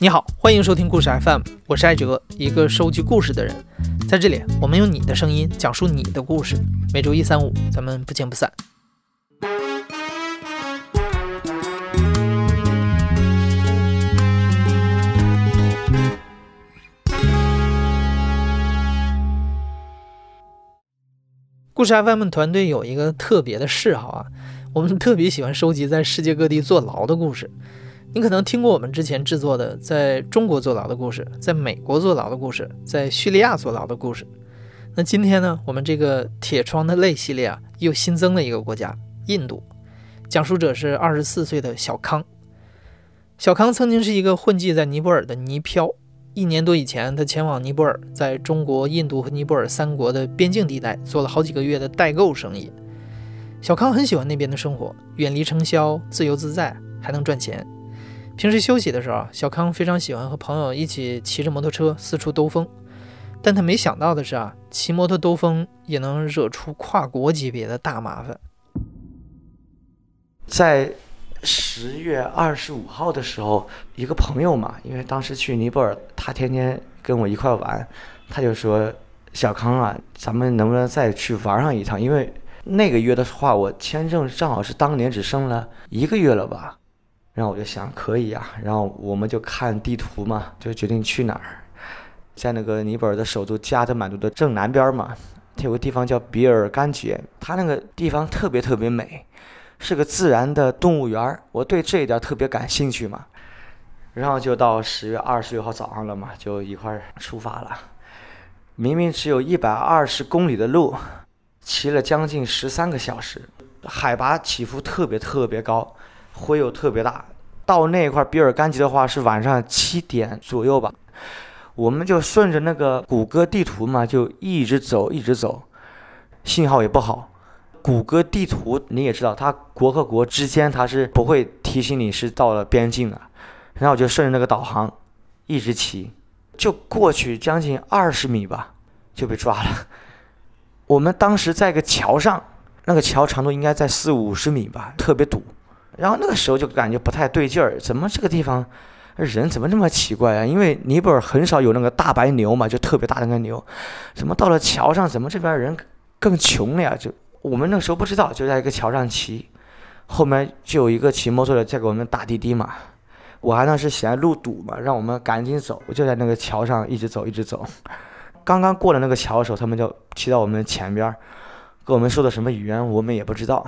你好，欢迎收听故事 FM，我是艾哲，一个收集故事的人。在这里，我们用你的声音讲述你的故事。每周一、三、五，咱们不见不散。故事 FM 团队有一个特别的嗜好啊，我们特别喜欢收集在世界各地坐牢的故事。你可能听过我们之前制作的在中国坐牢的故事，在美国坐牢的故事，在叙利亚坐牢的故事。那今天呢，我们这个铁窗的泪系列啊，又新增了一个国家——印度。讲述者是二十四岁的小康。小康曾经是一个混迹在尼泊尔的泥漂。一年多以前，他前往尼泊尔，在中国、印度和尼泊尔三国的边境地带做了好几个月的代购生意。小康很喜欢那边的生活，远离尘嚣，自由自在，还能赚钱。平时休息的时候，小康非常喜欢和朋友一起骑着摩托车四处兜风，但他没想到的是啊，骑摩托兜风也能惹出跨国级别的大麻烦。在十月二十五号的时候，一个朋友嘛，因为当时去尼泊尔，他天天跟我一块玩，他就说：“小康啊，咱们能不能再去玩上一趟？因为那个月的话，我签证正好是当年只剩了一个月了吧。”然后我就想可以呀，然后我们就看地图嘛，就决定去哪儿，在那个尼泊尔的首都加德满都的正南边嘛，它有个地方叫比尔干杰，它那个地方特别特别美，是个自然的动物园我对这一点特别感兴趣嘛，然后就到十月二十六号早上了嘛，就一块儿出发了。明明只有一百二十公里的路，骑了将近十三个小时，海拔起伏特别特别高。灰又特别大，到那一块比尔干吉的话是晚上七点左右吧，我们就顺着那个谷歌地图嘛，就一直走，一直走，信号也不好。谷歌地图你也知道，它国和国之间它是不会提醒你是到了边境的，然后我就顺着那个导航一直骑，就过去将近二十米吧，就被抓了。我们当时在一个桥上，那个桥长度应该在四五十米吧，特别堵。然后那个时候就感觉不太对劲儿，怎么这个地方人怎么那么奇怪啊？因为尼泊尔很少有那个大白牛嘛，就特别大的那个牛，怎么到了桥上，怎么这边人更穷了呀？就我们那时候不知道，就在一个桥上骑，后面就有一个骑摩托的在给我们打滴滴嘛。我还当时嫌路堵嘛，让我们赶紧走，就在那个桥上一直走一直走。刚刚过了那个桥的时候，他们就骑到我们前边儿，跟我们说的什么语言我们也不知道，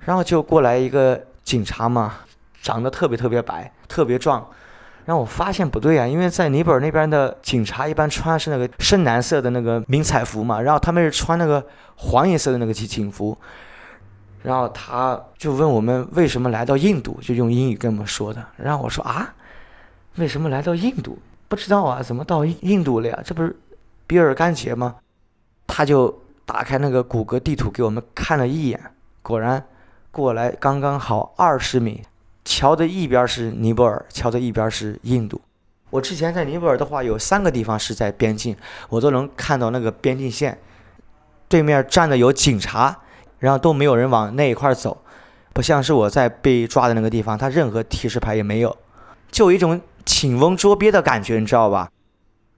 然后就过来一个。警察嘛，长得特别特别白，特别壮，然后我发现不对啊，因为在尼泊尔那边的警察一般穿的是那个深蓝色的那个迷彩服嘛，然后他们是穿那个黄颜色的那个警警服，然后他就问我们为什么来到印度，就用英语跟我们说的，然后我说啊，为什么来到印度？不知道啊，怎么到印度了呀？这不是比尔干杰吗？他就打开那个谷歌地图给我们看了一眼，果然。过来刚刚好二十米，桥的一边是尼泊尔，桥的一边是印度。我之前在尼泊尔的话，有三个地方是在边境，我都能看到那个边境线，对面站的有警察，然后都没有人往那一块走，不像是我在被抓的那个地方，他任何提示牌也没有，就有一种请翁捉鳖的感觉，你知道吧？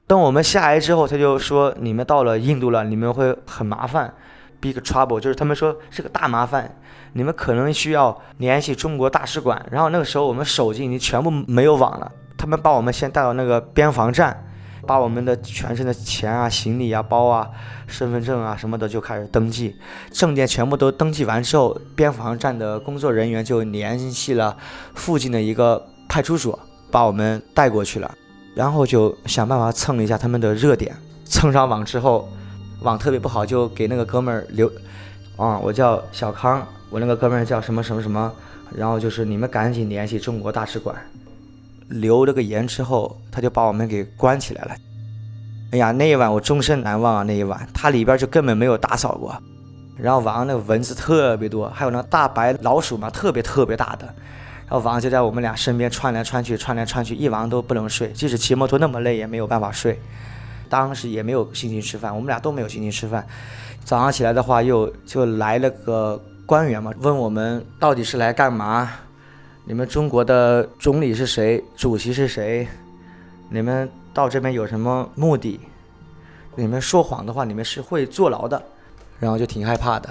等我们下来之后，他就说你们到了印度了，你们会很麻烦，big trouble，就是他们说是个大麻烦。你们可能需要联系中国大使馆，然后那个时候我们手机已经全部没有网了。他们把我们先带到那个边防站，把我们的全身的钱啊、行李啊、包啊、身份证啊什么的就开始登记，证件全部都登记完之后，边防站的工作人员就联系了附近的一个派出所，把我们带过去了，然后就想办法蹭一下他们的热点。蹭上网之后，网特别不好，就给那个哥们儿留，啊，我叫小康。我那个哥们儿叫什么什么什么，然后就是你们赶紧联系中国大使馆，留了个言之后，他就把我们给关起来了。哎呀，那一晚我终身难忘啊！那一晚，它里边就根本没有打扫过，然后晚上那个蚊子特别多，还有那大白老鼠嘛，特别特别大的，然后晚上就在我们俩身边窜来窜去，窜来窜去，一晚上都不能睡，即使骑摩托那么累也没有办法睡。当时也没有心情吃饭，我们俩都没有心情吃饭。早上起来的话，又就来了个。官员嘛，问我们到底是来干嘛？你们中国的总理是谁？主席是谁？你们到这边有什么目的？你们说谎的话，你们是会坐牢的。然后就挺害怕的，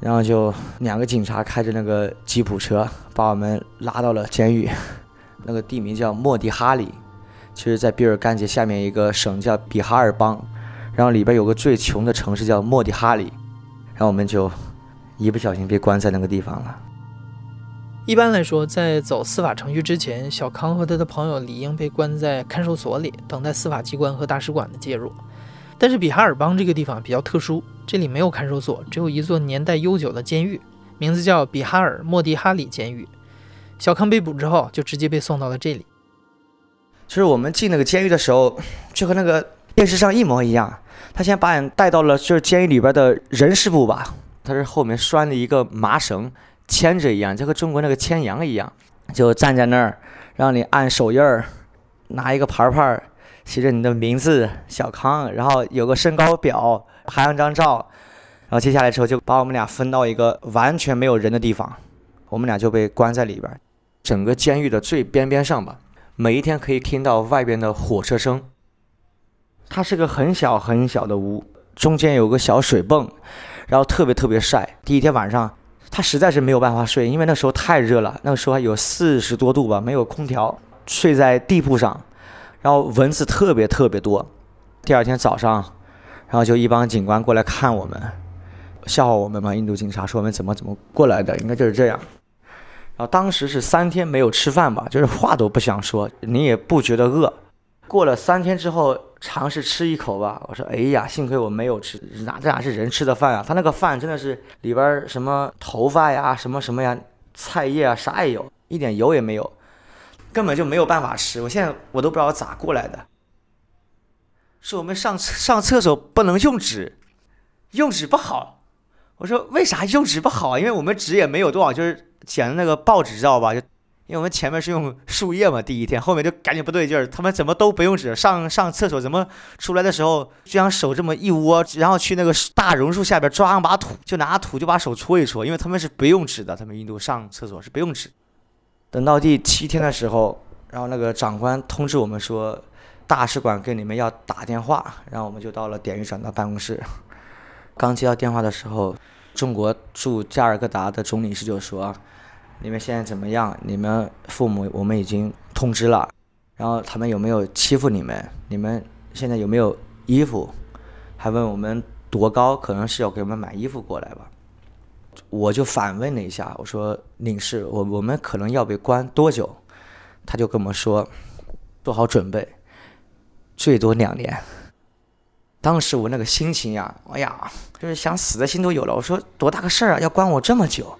然后就两个警察开着那个吉普车把我们拉到了监狱。那个地名叫莫迪哈里，其实在比尔干杰下面一个省叫比哈尔邦，然后里边有个最穷的城市叫莫迪哈里，然后我们就一不小心被关在那个地方了。一般来说，在走司法程序之前，小康和他的朋友理应被关在看守所里，等待司法机关和大使馆的介入。但是比哈尔邦这个地方比较特殊，这里没有看守所，只有一座年代悠久的监狱，名字叫比哈尔莫迪哈里监狱。小康被捕之后，就直接被送到了这里。就是我们进那个监狱的时候，就和那个电视上一模一样。他先把你带到了就是监狱里边的人事部吧，他是后面拴了一个麻绳。牵着一样，就和中国那个牵羊一样，就站在那儿，让你按手印儿，拿一个牌牌，写着你的名字小康，然后有个身高表，拍上张照，然后接下来之后就把我们俩分到一个完全没有人的地方，我们俩就被关在里边，整个监狱的最边边上吧，每一天可以听到外边的火车声。它是个很小很小的屋，中间有个小水泵，然后特别特别晒。第一天晚上。他实在是没有办法睡，因为那时候太热了，那个时候还有四十多度吧，没有空调，睡在地铺上，然后蚊子特别特别多。第二天早上，然后就一帮警官过来看我们，笑话我们嘛，印度警察说我们怎么怎么过来的，应该就是这样。然后当时是三天没有吃饭吧，就是话都不想说，你也不觉得饿。过了三天之后。尝试吃一口吧，我说，哎呀，幸亏我没有吃，哪这哪是人吃的饭啊？他那个饭真的是里边什么头发呀，什么什么呀，菜叶啊，啥也有，一点油也没有，根本就没有办法吃。我现在我都不知道咋过来的。是我们上上厕所不能用纸，用纸不好。我说为啥用纸不好啊？因为我们纸也没有多少，就是捡的那个报纸知道吧？就。因为我们前面是用树叶嘛，第一天后面就感觉不对劲儿，他们怎么都不用纸，上上厕所怎么出来的时候就像手这么一窝，然后去那个大榕树下边抓上把土，就拿土就把手搓一搓，因为他们是不用纸的，他们印度上厕所是不用纸。等到第七天的时候，然后那个长官通知我们说，大使馆跟你们要打电话，然后我们就到了典狱长的办公室。刚接到电话的时候，中国驻加尔各答的总领事就说。你们现在怎么样？你们父母我们已经通知了，然后他们有没有欺负你们？你们现在有没有衣服？还问我们多高？可能是要给我们买衣服过来吧。我就反问了一下，我说：“领事，我我们可能要被关多久？”他就跟我们说：“做好准备，最多两年。”当时我那个心情呀，哎呀，就是想死的心都有了。我说：“多大个事儿啊，要关我这么久？”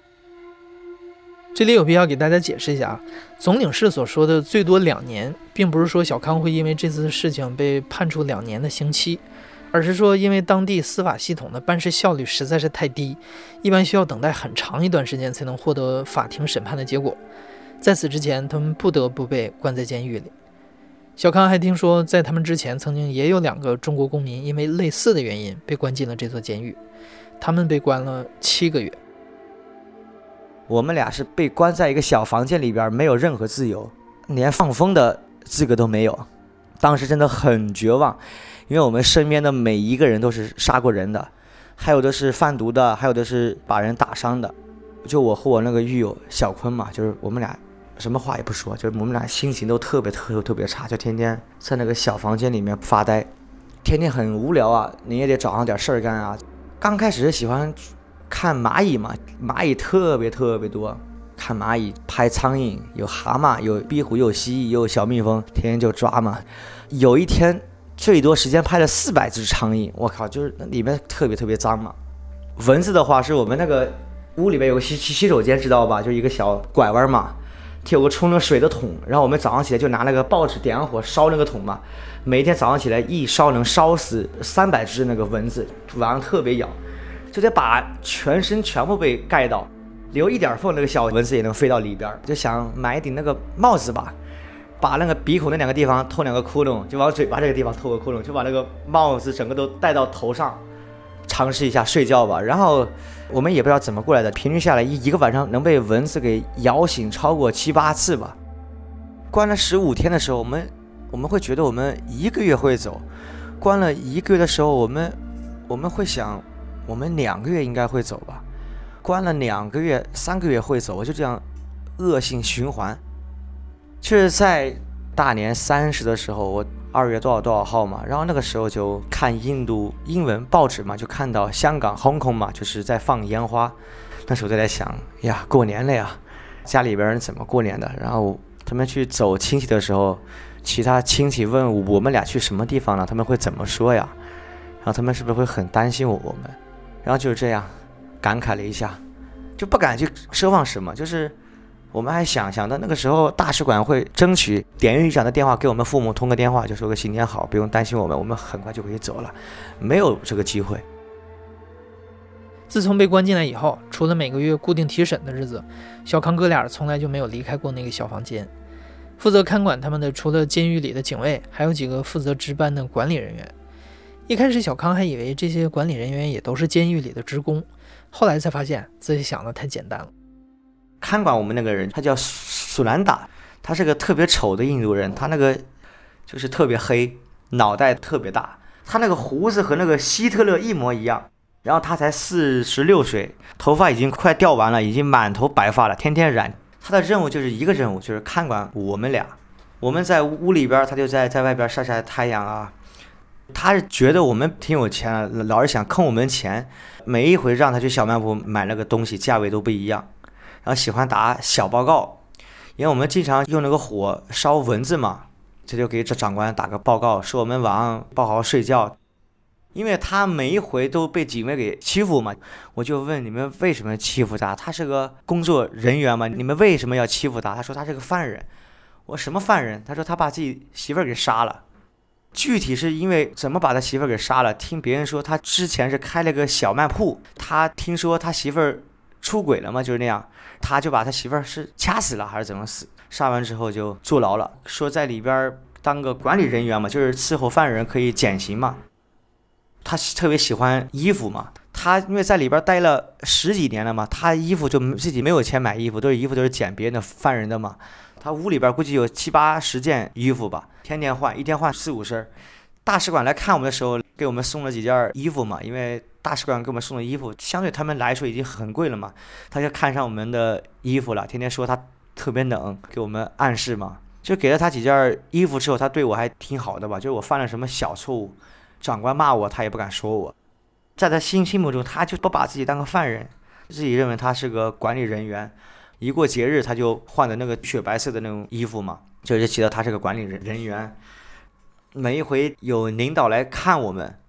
这里有必要给大家解释一下啊，总领事所说的最多两年，并不是说小康会因为这次事情被判处两年的刑期，而是说因为当地司法系统的办事效率实在是太低，一般需要等待很长一段时间才能获得法庭审判的结果，在此之前，他们不得不被关在监狱里。小康还听说，在他们之前，曾经也有两个中国公民因为类似的原因被关进了这座监狱，他们被关了七个月。我们俩是被关在一个小房间里边，没有任何自由，连放风的资格都没有。当时真的很绝望，因为我们身边的每一个人都是杀过人的，还有的是贩毒的，还有的是把人打伤的。就我和我那个狱友小坤嘛，就是我们俩什么话也不说，就是我们俩心情都特别特别特别差，就天天在那个小房间里面发呆，天天很无聊啊，你也得找上点事儿干啊。刚开始是喜欢。看蚂蚁嘛，蚂蚁特别特别多。看蚂蚁，拍苍蝇，有蛤蟆，有壁虎，有蜥蜴，有小蜜蜂，天天就抓嘛。有一天，最多时间拍了四百只苍蝇，我靠，就是里面特别特别脏嘛。蚊子的话，是我们那个屋里面有个洗洗洗手间，知道吧？就一个小拐弯嘛，有个冲着水的桶，然后我们早上起来就拿那个报纸点上火烧那个桶嘛。每天早上起来一烧能烧死三百只那个蚊子，晚上特别咬。就得把全身全部被盖到，留一点缝，那个小蚊子也能飞到里边。就想买一顶那个帽子吧，把那个鼻孔那两个地方透两个窟窿，就往嘴巴这个地方透个窟窿，就把那个帽子整个都戴到头上，尝试一下睡觉吧。然后我们也不知道怎么过来的，平均下来一一个晚上能被蚊子给咬醒超过七八次吧。关了十五天的时候，我们我们会觉得我们一个月会走；关了一个月的时候，我们我们会想，我们两个月应该会走吧。关了两个月、三个月会走，我就这样恶性循环。就是在大年三十的时候，我二月多少多少号嘛，然后那个时候就看印度英文报纸嘛，就看到香港 Hong Kong 嘛，就是在放烟花。那时候就在想呀，过年了呀，家里边人怎么过年的？然后。他们去走亲戚的时候，其他亲戚问我们俩去什么地方了，他们会怎么说呀？然后他们是不是会很担心我我们？然后就是这样，感慨了一下，就不敢去奢望什么。就是我们还想想到那个时候，大使馆会争取典狱长的电话给我们父母通个电话，就说个新年好，不用担心我们，我们很快就可以走了。没有这个机会。自从被关进来以后，除了每个月固定提审的日子，小康哥俩从来就没有离开过那个小房间。负责看管他们的，除了监狱里的警卫，还有几个负责值班的管理人员。一开始，小康还以为这些管理人员也都是监狱里的职工，后来才发现自己想的太简单了。看管我们那个人，他叫苏兰达，他是个特别丑的印度人，他那个就是特别黑，脑袋特别大，他那个胡子和那个希特勒一模一样。然后他才四十六岁，头发已经快掉完了，已经满头白发了，天天染。他的任务就是一个任务，就是看管我们俩。我们在屋里边，他就在在外边晒晒太阳啊。他是觉得我们挺有钱，老是想坑我们钱。每一回让他去小卖部买那个东西，价位都不一样。然后喜欢打小报告，因为我们经常用那个火烧蚊子嘛，这就给这长官打个报告，说我们晚上不好好睡觉。因为他每一回都被警卫给欺负嘛，我就问你们为什么欺负他？他是个工作人员嘛，你们为什么要欺负他？他说他是个犯人。我什么犯人？他说他把自己媳妇儿给杀了。具体是因为怎么把他媳妇儿给杀了？听别人说他之前是开了个小卖铺，他听说他媳妇儿出轨了嘛，就是那样，他就把他媳妇儿是掐死了还是怎么死？杀完之后就坐牢了，说在里边当个管理人员嘛，就是伺候犯人可以减刑嘛。他特别喜欢衣服嘛，他因为在里边待了十几年了嘛，他衣服就自己没有钱买衣服，都是衣服都是捡别人的犯人的嘛。他屋里边估计有七八十件衣服吧，天天换，一天换四五身。大使馆来看我们的时候，给我们送了几件衣服嘛，因为大使馆给我们送的衣服相对他们来说已经很贵了嘛，他就看上我们的衣服了，天天说他特别冷，给我们暗示嘛。就给了他几件衣服之后，他对我还挺好的吧，就是我犯了什么小错误。长官骂我，他也不敢说我，在他心心目中，他就不把自己当个犯人，自己认为他是个管理人员。一过节日，他就换的那个雪白色的那种衣服嘛，就是记得他是个管理人人员。每一回有领导来看我们，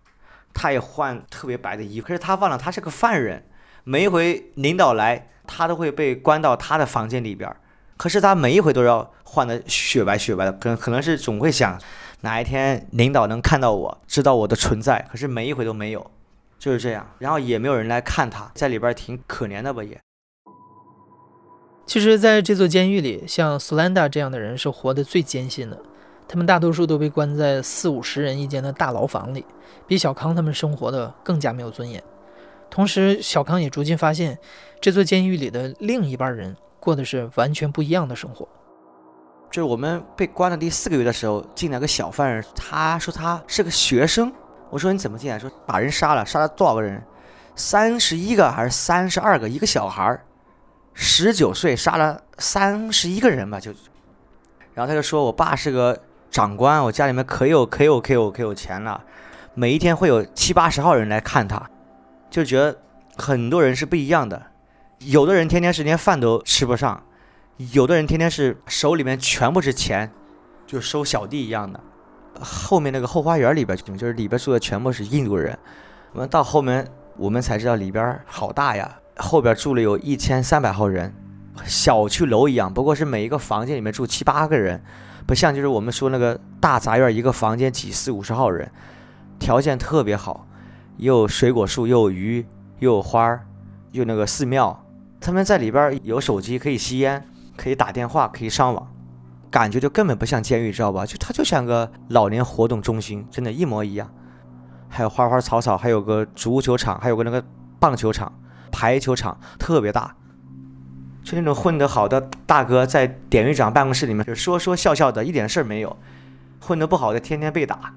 他也换特别白的衣服。可是他忘了他是个犯人，每一回领导来，他都会被关到他的房间里边。可是他每一回都要换的雪白雪白的，可能可能是总会想。哪一天领导能看到我，知道我的存在？可是每一回都没有，就是这样。然后也没有人来看他，在里边挺可怜的吧？也。其实，在这座监狱里，像苏兰达这样的人是活得最艰辛的。他们大多数都被关在四五十人一间的大牢房里，比小康他们生活的更加没有尊严。同时，小康也逐渐发现，这座监狱里的另一半人过的是完全不一样的生活。就是我们被关了第四个月的时候，进来个小犯人，他说他是个学生。我说你怎么进来？说把人杀了，杀了多少个人？三十一个还是三十二个？一个小孩儿，十九岁，杀了三十一个人吧，就。然后他就说我爸是个长官，我家里面可有可有可有可有钱了，每一天会有七八十号人来看他，就觉得很多人是不一样的，有的人天天是连饭都吃不上。有的人天天是手里面全部是钱，就收小弟一样的。后面那个后花园里边，就是里边住的全部是印度人。我们到后面，我们才知道里边好大呀，后边住了有一千三百号人，小区楼一样。不过是每一个房间里面住七八个人，不像就是我们说那个大杂院，一个房间挤四五十号人，条件特别好，又有水果树，又有鱼，又有花儿，又那个寺庙。他们在里边有手机，可以吸烟。可以打电话，可以上网，感觉就根本不像监狱，知道吧？就它就像个老年活动中心，真的，一模一样。还有花花草草，还有个足球场，还有个那个棒球场、排球场，特别大。就那种混得好的大哥，在典狱长办公室里面就说说笑笑的，一点事儿没有；混得不好的，天天被打。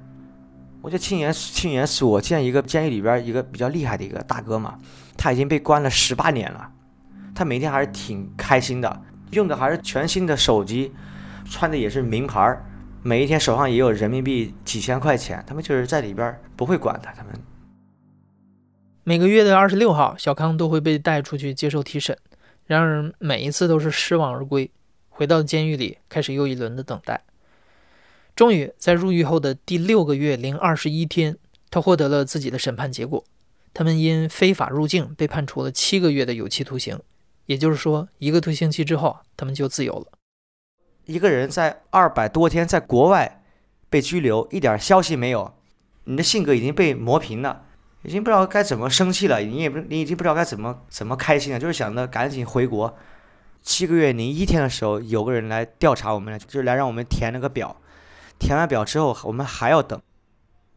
我就亲眼亲眼所见一个监狱里边一个比较厉害的一个大哥嘛，他已经被关了十八年了，他每天还是挺开心的，用的还是全新的手机，穿的也是名牌儿，每一天手上也有人民币几千块钱。他们就是在里边不会管的，他们每个月的二十六号，小康都会被带出去接受提审。然而每一次都是失望而归，回到监狱里开始又一轮的等待。终于在入狱后的第六个月零二十一天，他获得了自己的审判结果。他们因非法入境被判处了七个月的有期徒刑，也就是说，一个多星期之后，他们就自由了。一个人在二百多天在国外被拘留，一点消息没有，你的性格已经被磨平了。已经不知道该怎么生气了，你也不，你已经不知道该怎么怎么开心了，就是想着赶紧回国。七个月零一天的时候，有个人来调查我们，就是来让我们填那个表。填完表之后，我们还要等，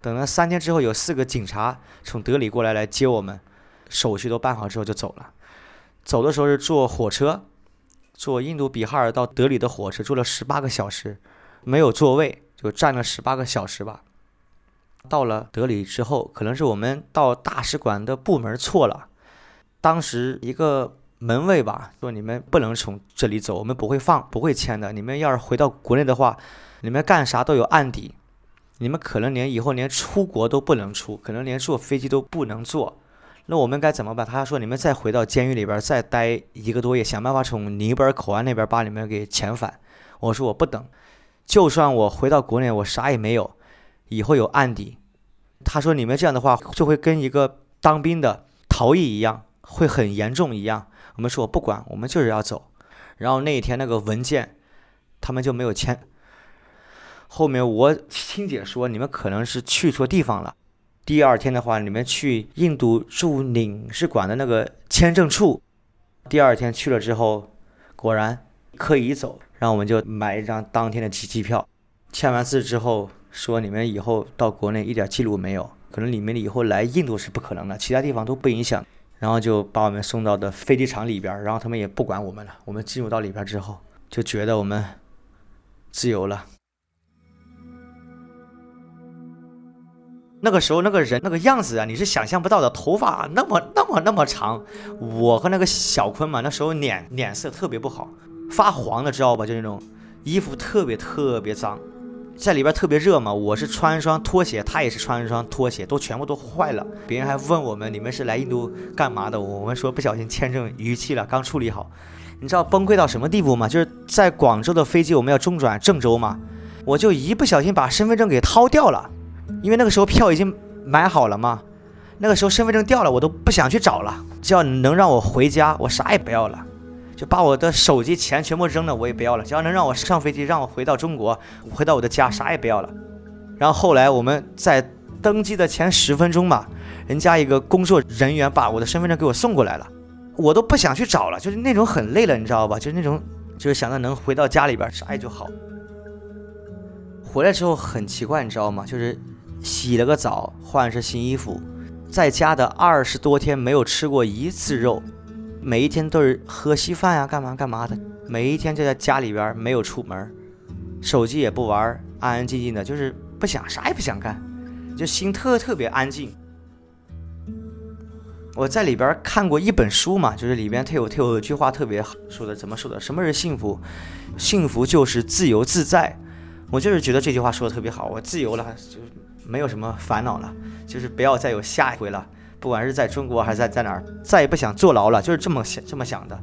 等了三天之后，有四个警察从德里过来来接我们，手续都办好之后就走了。走的时候是坐火车，坐印度比哈尔到德里的火车，坐了十八个小时，没有座位，就站了十八个小时吧。到了德里之后，可能是我们到大使馆的部门错了。当时一个门卫吧说：“你们不能从这里走，我们不会放，不会签的。你们要是回到国内的话，你们干啥都有案底，你们可能连以后连出国都不能出，可能连坐飞机都不能坐。那我们该怎么办？”他说：“你们再回到监狱里边再待一个多月，想办法从尼泊尔口岸那边把你们给遣返。”我说：“我不等，就算我回到国内，我啥也没有。”以后有案底，他说你们这样的话就会跟一个当兵的逃逸一样，会很严重一样。我们说我不管，我们就是要走。然后那一天那个文件，他们就没有签。后面我亲姐说你们可能是去错地方了。第二天的话，你们去印度驻领事馆的那个签证处。第二天去了之后，果然可以走。然后我们就买一张当天的机机票，签完字之后。说你们以后到国内一点记录没有，可能你们以后来印度是不可能的，其他地方都不影响。然后就把我们送到的飞机场里边，然后他们也不管我们了。我们进入到里边之后，就觉得我们自由了。那个时候那个人那个样子啊，你是想象不到的，头发那么那么那么长。我和那个小坤嘛，那时候脸脸色特别不好，发黄的，知道吧？就那种衣服特别特别脏。在里边特别热嘛，我是穿一双拖鞋，他也是穿一双拖鞋，都全部都坏了。别人还问我们，你们是来印度干嘛的？我们说不小心签证逾期了，刚处理好。你知道崩溃到什么地步吗？就是在广州的飞机，我们要中转郑州嘛，我就一不小心把身份证给掏掉了，因为那个时候票已经买好了嘛。那个时候身份证掉了，我都不想去找了，只要能让我回家，我啥也不要了。就把我的手机钱全部扔了，我也不要了。只要能让我上飞机，让我回到中国，回到我的家，啥也不要了。然后后来我们在登机的前十分钟吧，人家一个工作人员把我的身份证给我送过来了，我都不想去找了，就是那种很累了，你知道吧？就是那种，就是想着能回到家里边，啥也就好。回来之后很奇怪，你知道吗？就是洗了个澡，换身新衣服，在家的二十多天没有吃过一次肉。每一天都是喝稀饭呀，干嘛干嘛的。每一天就在家里边，没有出门，手机也不玩，安安静静的，就是不想啥也不想干，就心特特别安静。我在里边看过一本书嘛，就是里边他有他有一句话特别好说的，怎么说的？什么是幸福？幸福就是自由自在。我就是觉得这句话说的特别好，我自由了，就没有什么烦恼了，就是不要再有下一回了。不管是在中国还是在在哪儿，再也不想坐牢了，就是这么想这么想的。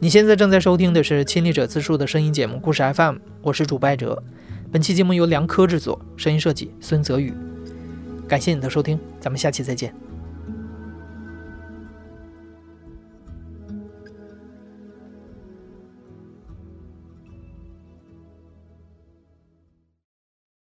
你现在正在收听的是亲历者自述的声音节目《故事 FM》，我是主播哲。本期节目由梁科制作，声音设计孙泽宇。感谢你的收听，咱们下期再见。